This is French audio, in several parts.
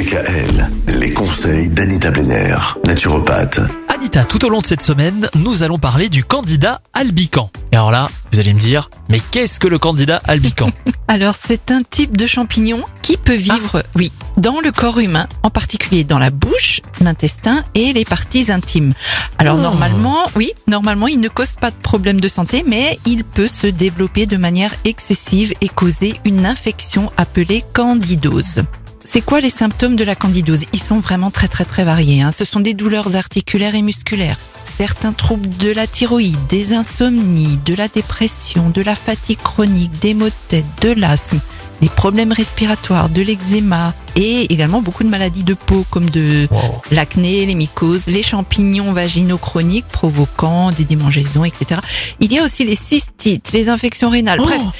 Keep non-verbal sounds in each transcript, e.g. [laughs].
DKL, les conseils d'Anita Benner, naturopathe. Anita, tout au long de cette semaine, nous allons parler du candidat albican. Et alors là, vous allez me dire, mais qu'est-ce que le candidat albican? [laughs] Alors, c'est un type de champignon qui peut vivre, oui, dans le corps humain, en particulier dans la bouche, l'intestin et les parties intimes. Alors, Oh. normalement, oui, normalement, il ne cause pas de problème de santé, mais il peut se développer de manière excessive et causer une infection appelée candidose. C'est quoi les symptômes de la candidose? Ils sont vraiment très très très variés. hein. Ce sont des douleurs articulaires et musculaires, certains troubles de la thyroïde, des insomnies, de la dépression, de la fatigue chronique, des maux de tête, de l'asthme, des problèmes respiratoires, de l'eczéma et également beaucoup de maladies de peau comme de Wow. l'acné, les mycoses, les champignons vaginaux chroniques provoquant des démangeaisons, etc. Il y a aussi les cystites, les infections rénales. Bref, Oh.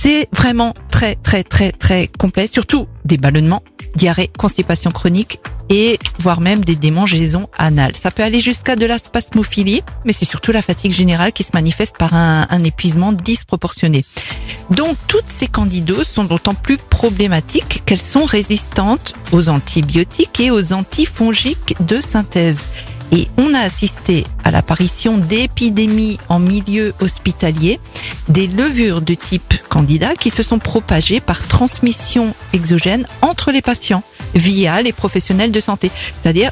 c'est vraiment très très très très complet, surtout des ballonnements, diarrhée, constipation chronique et voire même des démangeaisons anales. Ça peut aller jusqu'à de la spasmophilie, mais c'est surtout la fatigue générale qui se manifeste par un, épuisement disproportionné. Donc toutes ces candidoses sont d'autant plus problématiques qu'elles sont résistantes aux antibiotiques et aux antifongiques de synthèse. Et on a assisté à l'apparition d'épidémies en milieu hospitalier, des levures de type candida qui se sont propagées par transmission exogène entre les patients via les professionnels de santé. C'est-à-dire,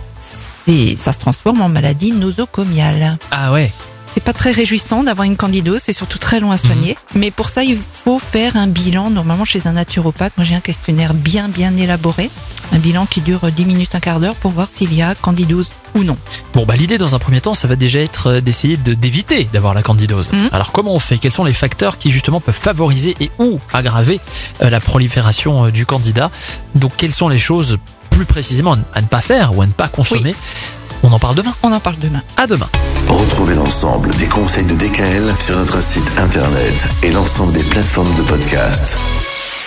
c'est- ça se transforme en maladie nosocomiale. Ah ouais. C'est pas très réjouissant d'avoir une candidose, c'est surtout très long à soigner. Mais pour ça, il faut faire un bilan, normalement chez un naturopathe. Moi, j'ai un questionnaire bien, bien élaboré. Un bilan qui dure 10 minutes, un quart d'heure pour voir s'il y a candidose ou non. Bon, bah l'idée dans un premier temps, ça va déjà être euh, d'essayer de d'éviter d'avoir la candidose. Mhm. Alors comment on fait? Quels sont les facteurs qui justement peuvent favoriser et ou aggraver euh, la prolifération euh, du candidat? Donc quelles sont les choses plus précisément à ne pas faire ou à ne pas consommer? On en parle demain. On en parle demain. À demain. Retrouvez l'ensemble des conseils de DKL sur notre site internet et l'ensemble des plateformes de podcast.